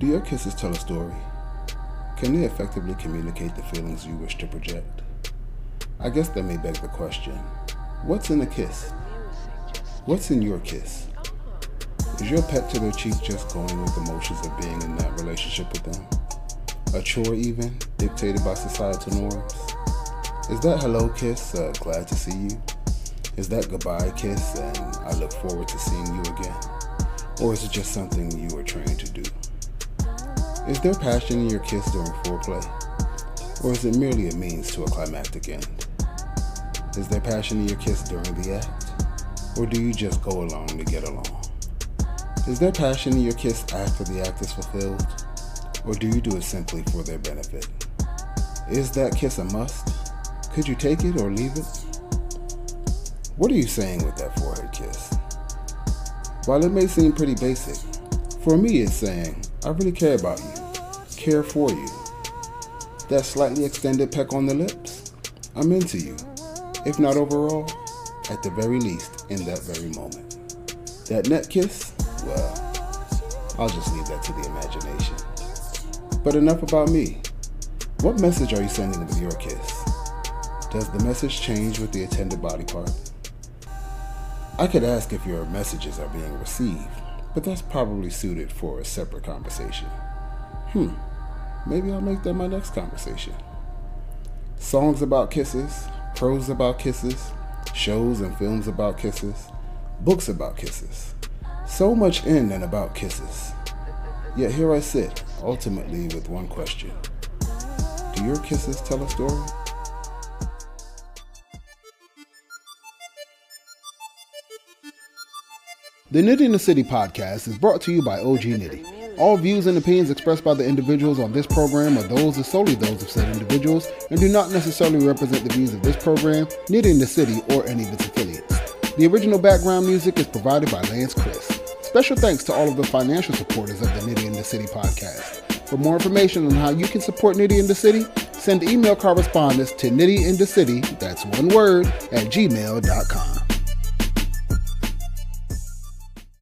Do your kisses tell a story? Can they effectively communicate the feelings you wish to project? I guess that may beg the question what's in a kiss? What's in your kiss? Is your pet to their cheek just going with the motions of being in that relationship with them? A chore, even, dictated by societal norms? Is that hello kiss, uh, glad to see you? Is that goodbye kiss, and I look forward to seeing you again? Or is it just something you are trained to do? Is there passion in your kiss during foreplay? Or is it merely a means to a climactic end? Is there passion in your kiss during the act? Or do you just go along to get along? Is there passion in your kiss after the act is fulfilled? Or do you do it simply for their benefit? Is that kiss a must? Could you take it or leave it? What are you saying with that forehead kiss? While it may seem pretty basic, for me it's saying, I really care about you, care for you. That slightly extended peck on the lips, I'm into you. If not overall, at the very least, in that very moment. That neck kiss, well, I'll just leave that to the imagination. But enough about me. What message are you sending with your kiss? Does the message change with the attended body part? I could ask if your messages are being received, but that's probably suited for a separate conversation. Hmm, maybe I'll make that my next conversation. Songs about kisses, prose about kisses, shows and films about kisses, books about kisses. So much in and about kisses. Yet here I sit, ultimately with one question Do your kisses tell a story? The Nitty in the City podcast is brought to you by OG Nitty. All views and opinions expressed by the individuals on this program are those and solely those of said individuals and do not necessarily represent the views of this program, Nitty in the City, or any of its affiliates. The original background music is provided by Lance Chris. Special thanks to all of the financial supporters of the Nitty in the City podcast. For more information on how you can support Nitty in the City, send email correspondence to nittyinthecity, that's one word, at gmail.com.